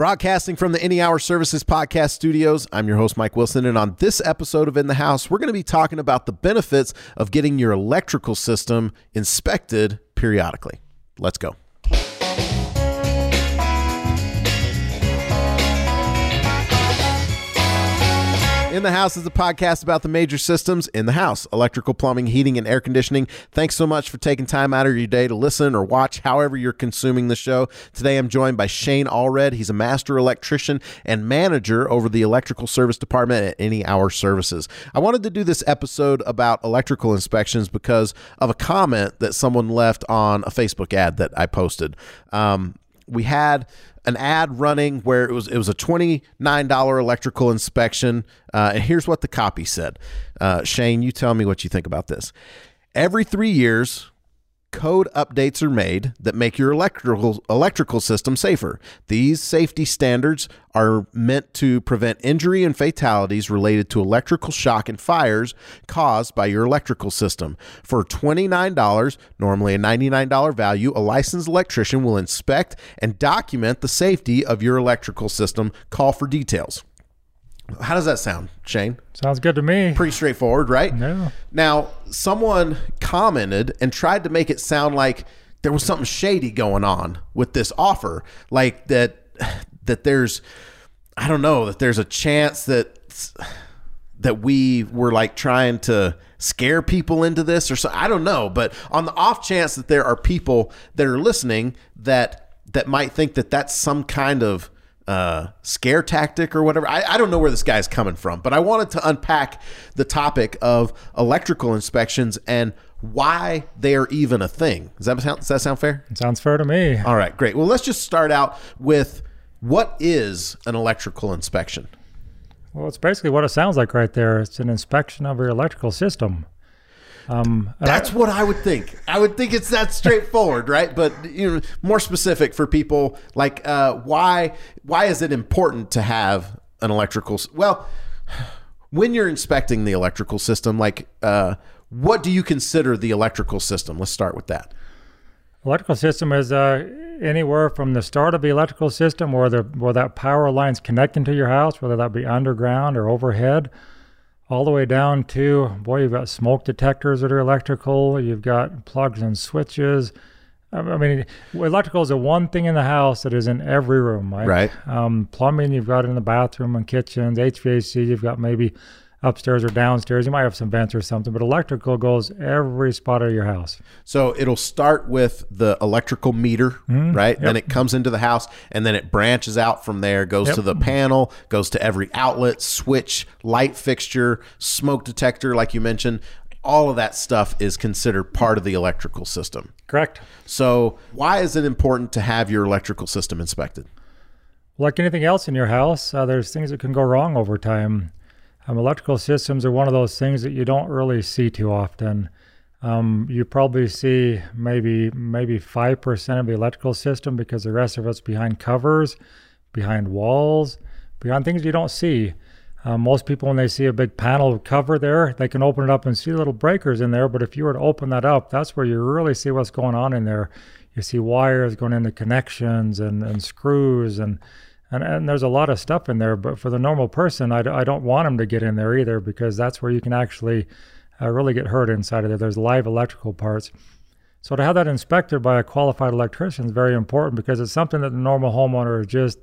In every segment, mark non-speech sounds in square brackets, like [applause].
Broadcasting from the Any Hour Services Podcast Studios, I'm your host, Mike Wilson. And on this episode of In the House, we're going to be talking about the benefits of getting your electrical system inspected periodically. Let's go. In the House is a podcast about the major systems in the house electrical, plumbing, heating, and air conditioning. Thanks so much for taking time out of your day to listen or watch however you're consuming the show. Today I'm joined by Shane Allred. He's a master electrician and manager over the electrical service department at Any Hour Services. I wanted to do this episode about electrical inspections because of a comment that someone left on a Facebook ad that I posted. Um, we had an ad running where it was it was a twenty nine dollar electrical inspection, uh, and here's what the copy said. Uh, Shane, you tell me what you think about this. Every three years, code updates are made that make your electrical electrical system safer. These safety standards are meant to prevent injury and fatalities related to electrical shock and fires caused by your electrical system. For $29, normally a $99 value, a licensed electrician will inspect and document the safety of your electrical system. Call for details. How does that sound, Shane? Sounds good to me. Pretty straightforward, right? No. Now, someone commented and tried to make it sound like there was something shady going on with this offer, like that that there's I don't know, that there's a chance that that we were like trying to scare people into this or so I don't know, but on the off chance that there are people that are listening that that might think that that's some kind of uh, scare tactic or whatever. I, I don't know where this guy's coming from, but I wanted to unpack the topic of electrical inspections and why they are even a thing. Does that sound, does that sound fair? It sounds fair to me. All right, great. Well, let's just start out with what is an electrical inspection? Well, it's basically what it sounds like right there. It's an inspection of your electrical system. Um, That's I, what I would think. I would think it's that straightforward, [laughs] right? But you know, more specific for people like uh, why why is it important to have an electrical? Well, when you're inspecting the electrical system, like uh, what do you consider the electrical system? Let's start with that. Electrical system is uh, anywhere from the start of the electrical system, where the where that power line's connecting to your house, whether that be underground or overhead all the way down to boy, you've got smoke detectors that are electrical, you've got plugs and switches. I mean, electrical is the one thing in the house that is in every room, right? Right. Um, plumbing, you've got in the bathroom and kitchens. HVAC, you've got maybe upstairs or downstairs. You might have some vents or something, but electrical goes every spot of your house. So it'll start with the electrical meter, mm-hmm. right? Yep. Then it comes into the house and then it branches out from there, goes yep. to the panel, goes to every outlet, switch, light fixture, smoke detector, like you mentioned. All of that stuff is considered part of the electrical system. Correct. So, why is it important to have your electrical system inspected? Like anything else in your house, uh, there's things that can go wrong over time. Um, electrical systems are one of those things that you don't really see too often. Um, you probably see maybe maybe five percent of the electrical system because the rest of it's behind covers, behind walls, behind things you don't see. Um, most people, when they see a big panel cover there, they can open it up and see little breakers in there. But if you were to open that up, that's where you really see what's going on in there. You see wires going into connections and, and screws and and, and there's a lot of stuff in there, but for the normal person, I, I don't want them to get in there either because that's where you can actually uh, really get hurt inside of there. There's live electrical parts. So to have that inspected by a qualified electrician is very important because it's something that the normal homeowner just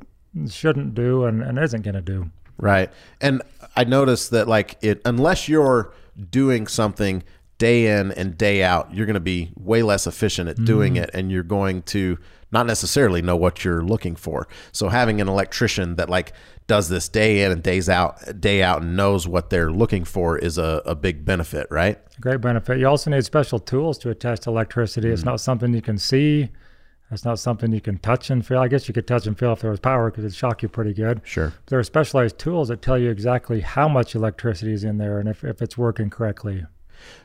shouldn't do and, and isn't going to do. Right. And I noticed that like it unless you're doing something day in and day out, you're going to be way less efficient at doing mm. it and you're going to not necessarily know what you're looking for. So having an electrician that like does this day in and days out, day out, and knows what they're looking for is a, a big benefit, right? Great benefit. You also need special tools to attach electricity. Mm-hmm. It's not something you can see. It's not something you can touch and feel. I guess you could touch and feel if there was power because it'd shock you pretty good. Sure. There are specialized tools that tell you exactly how much electricity is in there and if, if it's working correctly.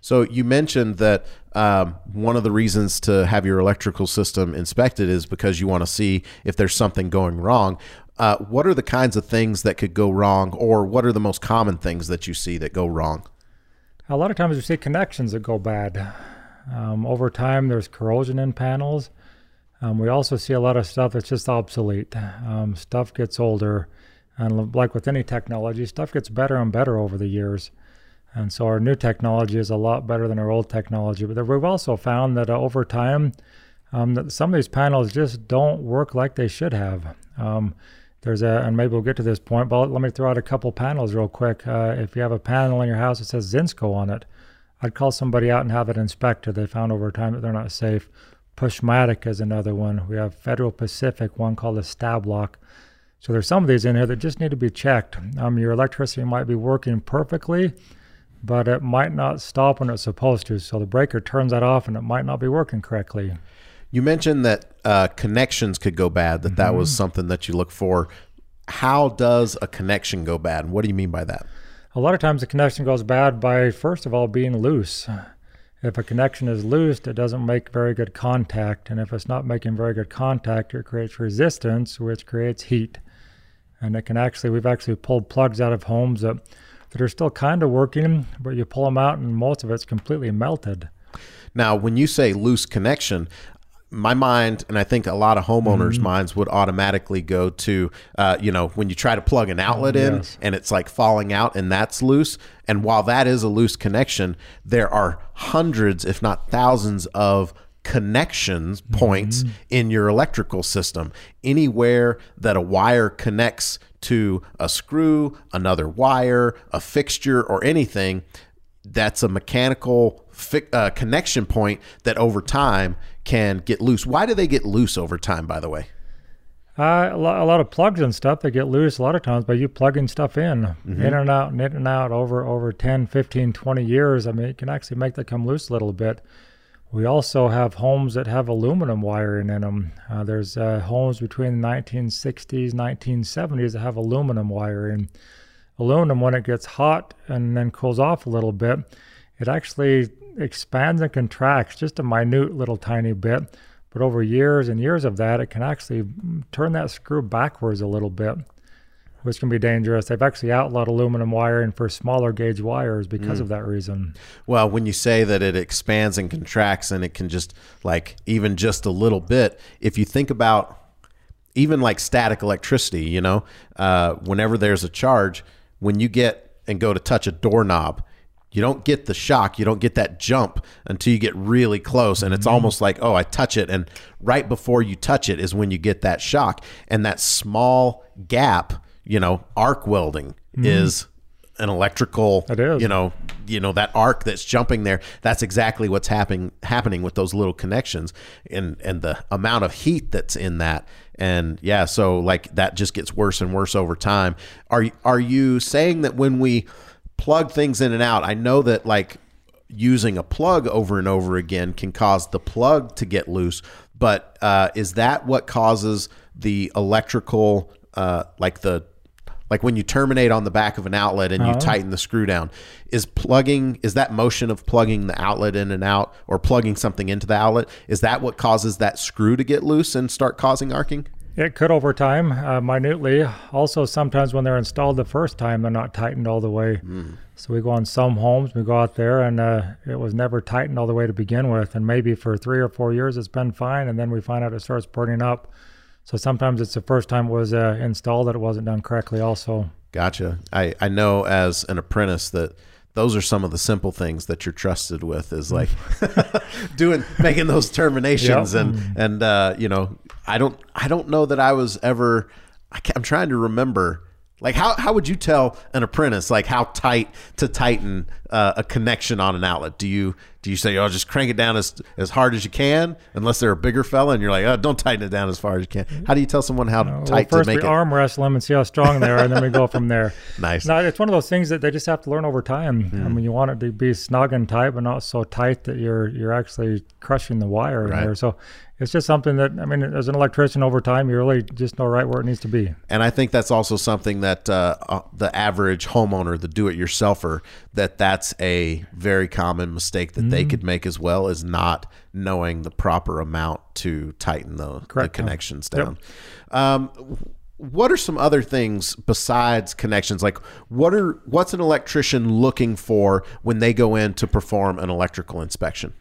So you mentioned that um, one of the reasons to have your electrical system inspected is because you want to see if there's something going wrong. Uh, what are the kinds of things that could go wrong, or what are the most common things that you see that go wrong? A lot of times we see connections that go bad. Um, over time, there's corrosion in panels. Um, we also see a lot of stuff that's just obsolete. Um, stuff gets older, and like with any technology, stuff gets better and better over the years. And so our new technology is a lot better than our old technology. But we've also found that uh, over time, um, that some of these panels just don't work like they should have. Um, there's a, and maybe we'll get to this point, but let me throw out a couple panels real quick. Uh, if you have a panel in your house that says Zinsco on it, I'd call somebody out and have it inspected. They found over time that they're not safe. Pushmatic is another one. We have Federal Pacific, one called a Stab-Lok. So there's some of these in here that just need to be checked. Um, your electricity might be working perfectly, but it might not stop when it's supposed to. So the breaker turns that off and it might not be working correctly. You mentioned that uh, connections could go bad, that mm-hmm. that was mm-hmm. something that you look for. How does a connection go bad? And What do you mean by that? A lot of times the connection goes bad by, first of all, being loose. If a connection is loose, it doesn't make very good contact. And if it's not making very good contact, it creates resistance, which creates heat. And it can actually, we've actually pulled plugs out of homes that, that are still kind of working, but you pull them out and most of it's completely melted. Now, when you say loose connection, my mind, and I think a lot of homeowners' mm-hmm. minds would automatically go to, uh, you know, when you try to plug an outlet in yes. and it's like falling out and that's loose. And while that is a loose connection, there are hundreds, if not thousands, of connections points mm-hmm. in your electrical system. Anywhere that a wire connects to a screw, another wire, a fixture, or anything, that's a mechanical fi- uh, connection point that over time can get loose. Why do they get loose over time, by the way? Uh, a, lot, a lot of plugs and stuff they get loose a lot of times by you plugging stuff in mm-hmm. in and out and in and out over over 10 15 20 years i mean it can actually make that come loose a little bit we also have homes that have aluminum wiring in them uh, there's uh, homes between the 1960s 1970s that have aluminum wiring. Aluminum when it gets hot and then cools off a little bit it actually expands and contracts just a minute little tiny bit. But over years and years of that, it can actually turn that screw backwards a little bit, which can be dangerous. They've actually outlawed aluminum wiring for smaller gauge wires because mm. of that reason. Well, when you say that it expands and contracts and it can just like even just a little bit, if you think about even like static electricity, you know, uh, whenever there's a charge, when you get and go to touch a doorknob, you don't get the shock you don't get that jump until you get really close and it's mm-hmm. almost like oh i touch it and right before you touch it is when you get that shock and that small gap you know arc welding mm-hmm. is an electrical it is. you know you know that arc that's jumping there that's exactly what's happening happening with those little connections and and the amount of heat that's in that and yeah so like that just gets worse and worse over time are are you saying that when we plug things in and out. I know that like using a plug over and over again can cause the plug to get loose, but uh, is that what causes the electrical, uh, like the like when you terminate on the back of an outlet and you uh-huh. tighten the screw down is plugging is that motion of plugging the outlet in and out or plugging something into the outlet is that what causes that screw to get loose and start causing arcing it could over time, uh, minutely. Also, sometimes when they're installed the first time, they're not tightened all the way. Mm. So we go on some homes, we go out there, and uh, it was never tightened all the way to begin with. And maybe for three or four years, it's been fine, and then we find out it starts burning up. So sometimes it's the first time it was uh, installed that it wasn't done correctly. Also, gotcha. I I know as an apprentice that those are some of the simple things that you're trusted with is like [laughs] doing making those terminations yep. and and uh, you know I don't I don't know that I was ever I am trying to remember like how how would you tell an apprentice like how tight to tighten uh, a connection on an outlet? Do you do you say oh just crank it down as as hard as you can unless they're a bigger fella and you're like oh don't tighten it down as far as you can? How do you tell someone how no, tight well, first to make we it? arm wrestle them and see how strong they are, and then we go from there. [laughs] nice. Now it's one of those things that they just have to learn over time. Mm. I mean you want it to be snug and tight, but not so tight that you're you're actually crushing the wire right. there. So it's just something that I mean, as an electrician, over time, you really just know right where it needs to be. And I think that's also something that uh, uh, the average homeowner, the do-it-yourselfer, that that's a very common mistake that mm-hmm. they could make as well, is not knowing the proper amount to tighten the, the connections down. Yep. Um, what are some other things besides connections like what are what's an electrician looking for when they go in to perform an electrical inspection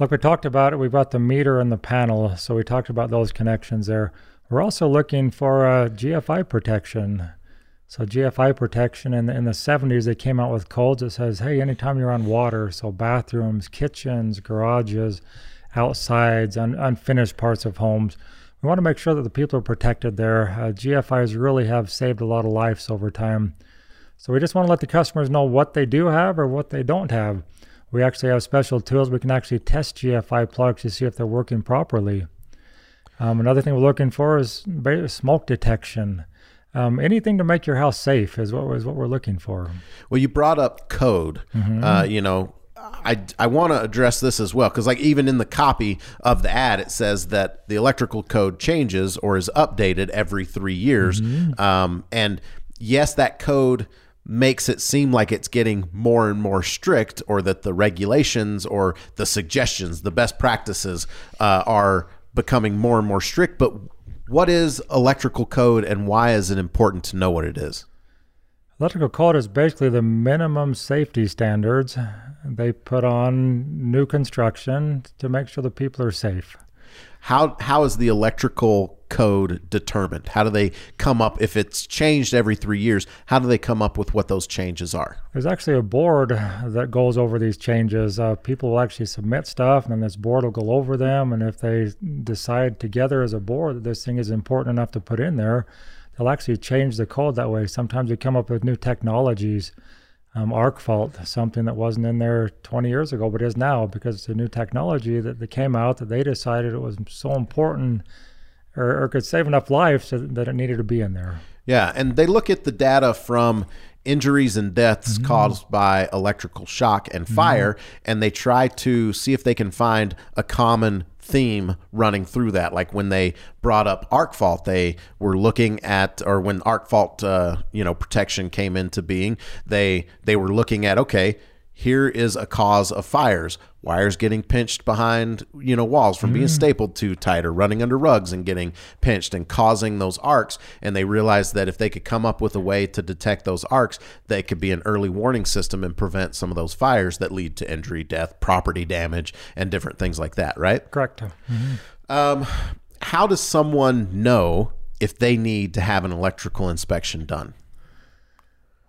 Like we talked about it, we've got the meter and the panel, so we talked about those connections there. We're also looking for uh, GFI protection. So GFI protection in the, in the 70s, they came out with codes that says, hey, anytime you're on water, so bathrooms, kitchens, garages, outsides, un- unfinished parts of homes, we want to make sure that the people are protected there. Uh, GFIs really have saved a lot of lives over time. So we just want to let the customers know what they do have or what they don't have. We actually have special tools. We can actually test GFI plugs to see if they're working properly. Um, another thing we're looking for is smoke detection. Um, anything to make your house safe is what is what we're looking for. Well, you brought up code. Mm-hmm. Uh, you know, I, I want to address this as well because like even in the copy of the ad it says that the electrical code changes or is updated every three years mm-hmm. um, and yes that code makes it seem like it's getting more and more strict or that the regulations or the suggestions the best practices uh, are becoming more and more strict but what is electrical code and why is it important to know what it is electrical code is basically the minimum safety standards they put on new construction to make sure the people are safe. How how is the electrical code determined? How do they come up if it's changed every 3 years? How do they come up with what those changes are? There's actually a board that goes over these changes. Uh, people will actually submit stuff, and then this board will go over them. And if they decide together as a board that this thing is important enough to put in there, they'll actually change the code that way. Sometimes we come up with new technologies um, arc fault, something that wasn't in there 20 years ago, but is now because it's a new technology that, that came out that they decided it was so important or, or could save enough lives so that it needed to be in there. Yeah, and they look at the data from injuries and deaths mm-hmm. caused by electrical shock and fire, mm-hmm. and they try to see if they can find a common theme running through that. Like when they brought up arc fault, they were looking at, or when arc fault, uh, you know, protection came into being, they they were looking at okay, here is a cause of fires wires getting pinched behind you know walls from being mm. stapled too tight or running under rugs and getting pinched and causing those arcs and they realized that if they could come up with a way to detect those arcs they could be an early warning system and prevent some of those fires that lead to injury death property damage and different things like that right correct mm-hmm. um, how does someone know if they need to have an electrical inspection done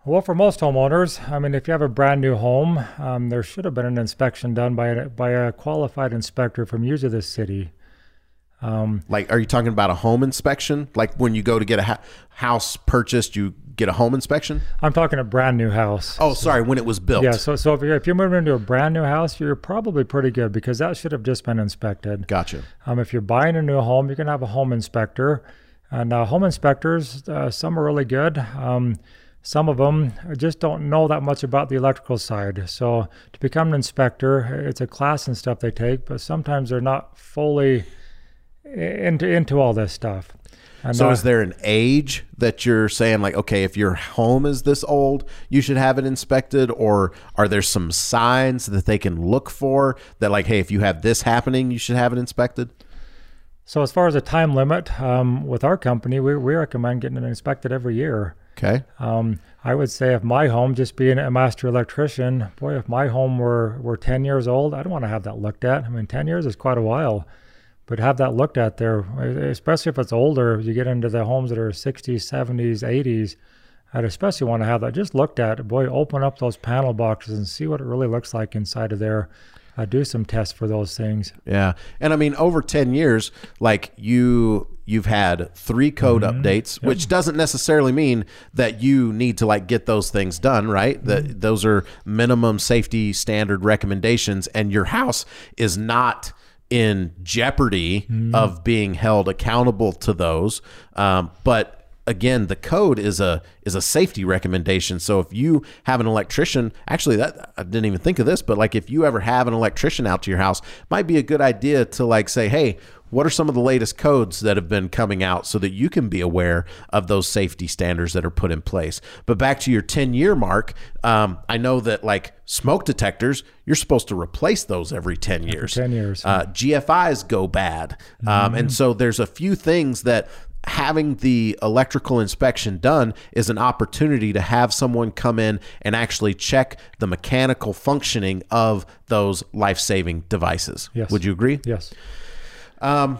well, for most homeowners, I mean, if you have a brand new home, um, there should have been an inspection done by a, by a qualified inspector from usually the city. Um, like, are you talking about a home inspection? Like when you go to get a ha- house purchased, you get a home inspection? I'm talking a brand new house. Oh, sorry, when it was built. Yeah, so so if you're, if you're moving into a brand new house, you're probably pretty good because that should have just been inspected. Gotcha. Um, if you're buying a new home, you can have a home inspector, and uh, home inspectors, uh, some are really good. Um, some of them just don't know that much about the electrical side. So to become an inspector, it's a class and stuff they take, but sometimes they're not fully into into all this stuff. And so, uh, is there an age that you're saying, like, okay, if your home is this old, you should have it inspected, or are there some signs that they can look for that, like, hey, if you have this happening, you should have it inspected? So, as far as a time limit, um, with our company, we, we recommend getting it inspected every year. Okay. Um, I would say if my home, just being a master electrician, boy, if my home were, were 10 years old, I'd want to have that looked at. I mean, 10 years is quite a while, but have that looked at there, especially if it's older, you get into the homes that are 60s, 70s, 80s. I'd especially want to have that just looked at. Boy, open up those panel boxes and see what it really looks like inside of there uh, do some tests for those things. Yeah, and I mean, over ten years, like you you've had three code mm-hmm. updates, yep. which doesn't necessarily mean that you need to like get those things done, right? Mm-hmm. That those are minimum safety standard recommendations, and your house is not in jeopardy mm-hmm. of being held accountable to those. Um, but again the code is a is a safety recommendation so if you have an electrician actually that i didn't even think of this but like if you ever have an electrician out to your house might be a good idea to like say hey what are some of the latest codes that have been coming out so that you can be aware of those safety standards that are put in place? But back to your 10 year mark, um, I know that like smoke detectors, you're supposed to replace those every 10 years. Every 10 years. Uh, GFIs go bad. Um, mm-hmm. And so there's a few things that having the electrical inspection done is an opportunity to have someone come in and actually check the mechanical functioning of those life-saving devices. Yes. Would you agree? Yes. Um,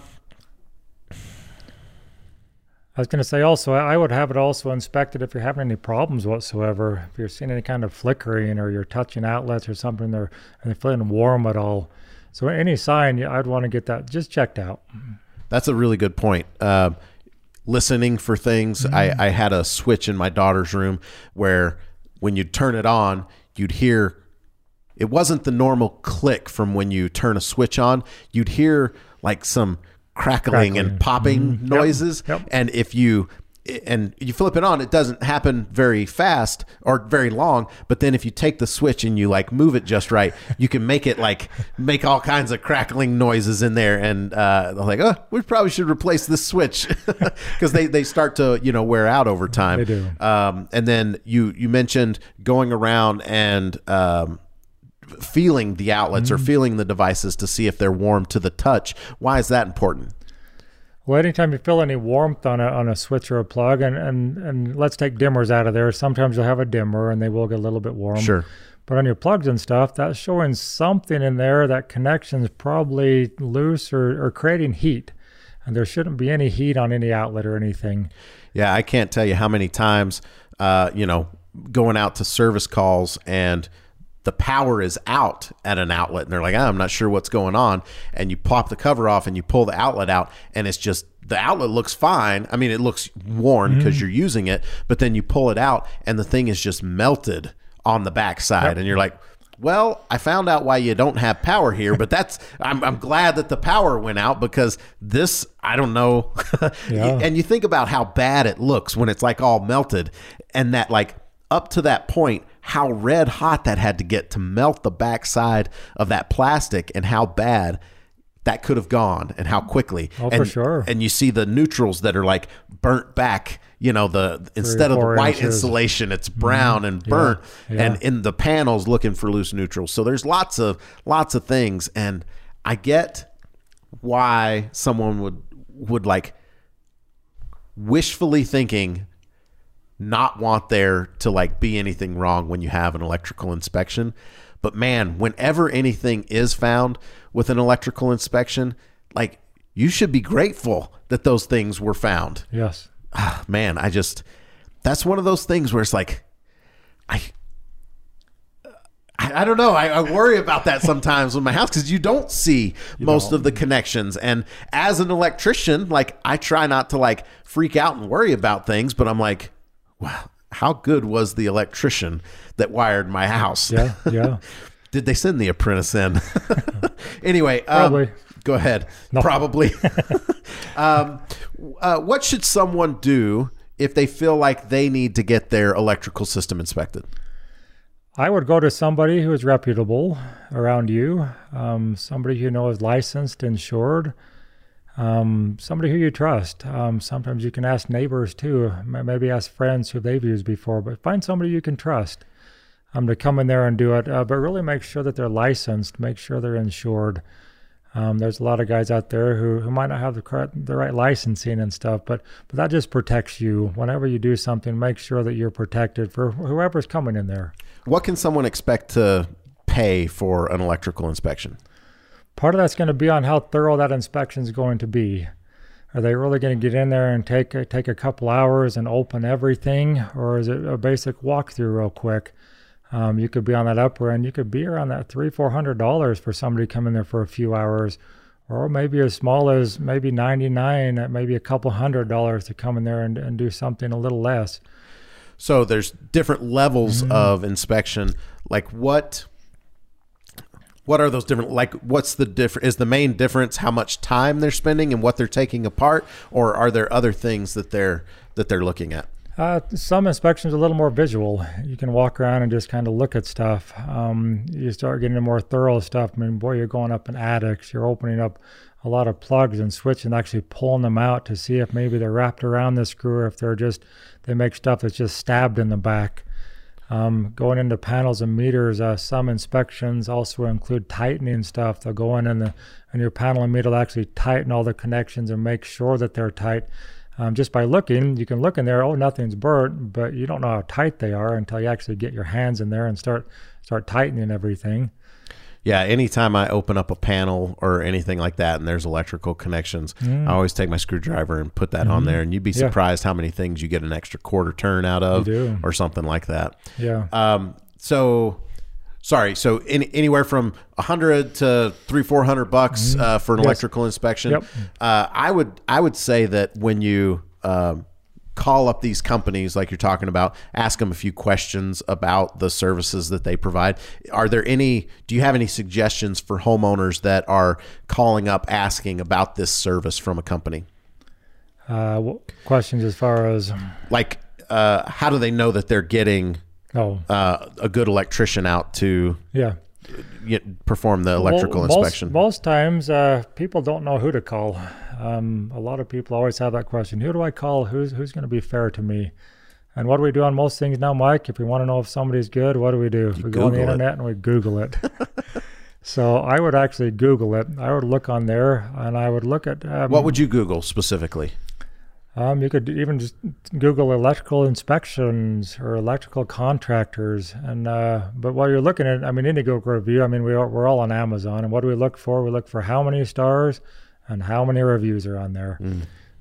I was going to say also, I would have it also inspected if you're having any problems whatsoever. If you're seeing any kind of flickering or you're touching outlets or something, they're, and they're feeling warm at all. So any sign, I'd want to get that just checked out. That's a really good point. Uh, listening for things. Mm-hmm. I, I had a switch in my daughter's room where when you'd turn it on, you'd hear it wasn't the normal click from when you turn a switch on. You'd hear like some crackling, crackling. and popping mm-hmm. noises. Yep. Yep. And if you and you flip it on, it doesn't happen very fast or very long. But then if you take the switch and you like move it just right, you can make it like make all kinds of crackling noises in there. And uh, they're like, oh, we probably should replace this switch [laughs] because they, they start to you know wear out over time. They do. Um, and then you you mentioned going around and um, feeling the outlets mm-hmm. or feeling the devices to see if they're warm to the touch. Why is that important? Well, anytime you feel any warmth on a on a switch or a plug, and, and, and let's take dimmers out of there. Sometimes you'll have a dimmer and they will get a little bit warm. Sure. But on your plugs and stuff, that's showing something in there that connection is probably loose or, or creating heat. And there shouldn't be any heat on any outlet or anything. Yeah, I can't tell you how many times, uh, you know, going out to service calls and the power is out at an outlet and they're like, oh, I'm not sure what's going on. And you pop the cover off and you pull the outlet out and it's just the outlet looks fine. I mean, it looks worn because mm-hmm. you're using it, but then you pull it out and the thing is just melted on the backside. Yep. And you're like, well, I found out why you don't have power here, but that's I'm, I'm glad that the power went out because this I don't know. [laughs] yeah. and you think about how bad it looks when it's like all melted, and that like up to that point, how red hot that had to get to melt the backside of that plastic and how bad that could have gone and how quickly. Oh, and, for sure. And you see the neutrals that are like burnt back. You know, the instead of the white inches. insulation, it's brown mm-hmm. and burnt, yeah, yeah. and in the panels looking for loose neutrals. So there's lots of lots of things, and I get why someone would would like wishfully thinking not want there to like be anything wrong when you have an electrical inspection. But man, whenever anything is found with an electrical inspection, like you should be grateful that those things were found. Yes. Ah, man, I just that's one of those things where it's like I I, don't know. I, I, worry about that sometimes with my house because you don't see you most don't. of the connections. And as an electrician, like I try not to like freak out and worry about things, but I'm like, wow, how good was the electrician that wired my house? Yeah, yeah. [laughs] Did they send the apprentice in? [laughs] anyway, um, probably. Um, go ahead. No. Probably. [laughs] um, uh, what should someone do if they feel like they need to get their electrical system inspected? I would go to somebody who is reputable around you, um, somebody you know is licensed, insured, um, somebody who you trust. Um, sometimes you can ask neighbors too, maybe ask friends who they've used before, but find somebody you can trust um, to come in there and do it. Uh, but really make sure that they're licensed, make sure they're insured. Um, there's a lot of guys out there who, who might not have the correct, the right licensing and stuff, but but that just protects you. Whenever you do something, make sure that you're protected for whoever's coming in there. What can someone expect to pay for an electrical inspection? Part of that's going to be on how thorough that inspection is going to be. Are they really going to get in there and take a, take a couple hours and open everything, or is it a basic walkthrough real quick? Um, you could be on that upper end. You could be around that three, four hundred dollars for somebody coming there for a few hours, or maybe as small as maybe ninety nine, at maybe a couple hundred dollars to come in there and, and do something a little less. So there's different levels mm-hmm. of inspection. Like what what are those different like what's the different is the main difference how much time they're spending and what they're taking apart or are there other things that they're that they're looking at uh, some inspections are a little more visual. You can walk around and just kind of look at stuff. Um, you start getting into more thorough stuff. I mean, boy, you're going up in attics. You're opening up a lot of plugs and switches and actually pulling them out to see if maybe they're wrapped around the screw or if they're just they make stuff that's just stabbed in the back. Um, going into panels and meters, uh, some inspections also include tightening stuff. They'll go in and, the, and your panel and meter will actually tighten all the connections and make sure that they're tight. Um, just by looking, you can look in there. Oh, nothing's burnt, but you don't know how tight they are until you actually get your hands in there and start start tightening everything. Yeah, anytime I open up a panel or anything like that and there's electrical connections, Mm. I always take my screwdriver and put that on there. And you'd be Mm-hmm. Yeah. surprised how many things you get an extra quarter turn out of or something like that. Yeah. Um, so, sorry. So, any, anywhere from a hundred to three, four hundred bucks uh, for an Mm-hmm. Yes. electrical inspection. Yep. Uh, I would, I would say that when you um, call up these companies, like you're talking about, ask them a few questions about the services that they provide. Are there any? Do you have any suggestions for homeowners that are calling up asking about this service from a company? Uh, questions as far as Like, uh, how do they know that they're getting oh uh, a good electrician out to yeah. Perform the electrical Well, most- inspection. Most, times, uh, people don't know who to call. Um, a lot of people always have that question: Who do I call? Who's who's going to be fair to me? And what do we do on most things now, Mike? If we want to know if somebody's good, what do we do? we go on the Google it. internet and we Google it. [laughs] so I would actually Google it. I would look on there and I would look at um, what would you Google specifically? Um, you could even just Google electrical inspections or electrical contractors, and uh, but while you're looking at, I mean, Indiegogo review. I mean, we are, we're all on Amazon, and what do we look for? We look for how many stars and how many reviews are on there.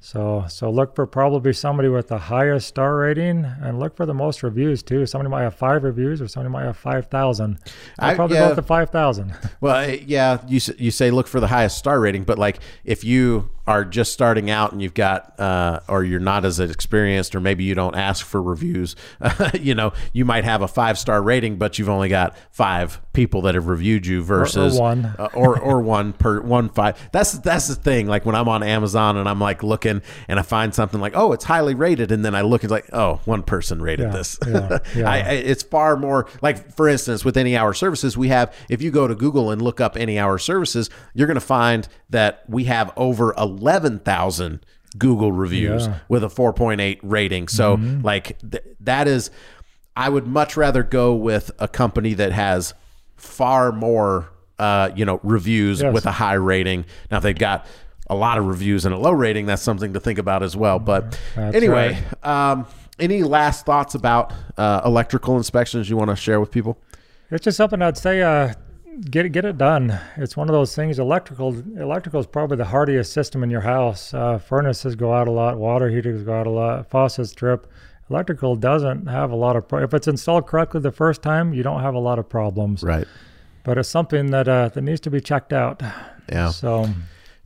So so look for probably somebody with the highest star rating, and look for the most reviews too. Somebody might have five reviews, or somebody might have five thousand. I- probably yeah. go with the five thousand. [laughs] Well, yeah, you you say look for the highest star rating, but like if you are just starting out and you've got uh, or you're not as experienced or maybe you don't ask for reviews, [laughs] you know, you might have a five star rating, but you've only got five people that have reviewed you versus one. uh, or or one per one five. That's that's the thing. Like when I'm on Amazon and I'm like looking and I find something like oh it's highly rated, and then I look and like oh one person rated Yeah, this. yeah, [laughs] yeah. I, I- it's far more like for instance with any hour services we have if you go to google and look up any hour services you're going to find that we have over 11000 google reviews with a 4.8 rating so like th- that is i would much rather go with a company that has far more uh, you know reviews Yes. with a high rating now if they've got a lot of reviews and a low rating that's something to think about as well but That's anyway um, any last thoughts about uh, electrical inspections you want to share with people? It's just something I'd say. Uh, get it, get it done. It's one of those things. Electrical, electrical is probably the hardiest system in your house. Uh, furnaces go out a lot. Water heaters go out a lot. Faucets drip. Electrical doesn't have a lot of. Pro- if it's installed correctly the first time, you don't have a lot of problems. Right. But it's something that uh, that needs to be checked out. Yeah. So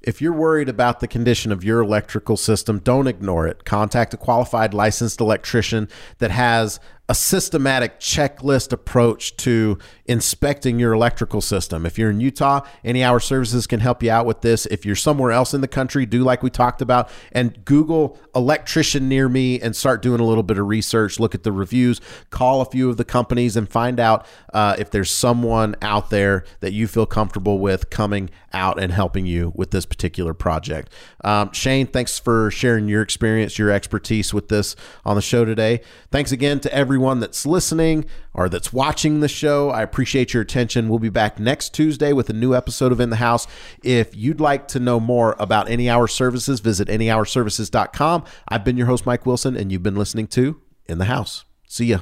If you're worried about the condition of your electrical system, don't ignore it. Contact a qualified licensed electrician that has a systematic checklist approach to inspecting your electrical system. If you're in Utah, Any Hour Services can help you out with this. If you're somewhere else in the country, do like we talked about and Google electrician near me and start doing a little bit of research. Look at the reviews, call a few of the companies, and find out uh, if there's someone out there that you feel comfortable with coming out and helping you with this particular project. Um, Shane, thanks for sharing your experience, your expertise with this on the show today. Thanks again to everyone that's listening or that's watching the show. I appreciate your attention. We'll be back next Tuesday with a new episode of In the House. If you'd like to know more about Any Hour Services, visit anyhourservices.com. I've been your host, Mike Wilson, and you've been listening to In the House. See ya.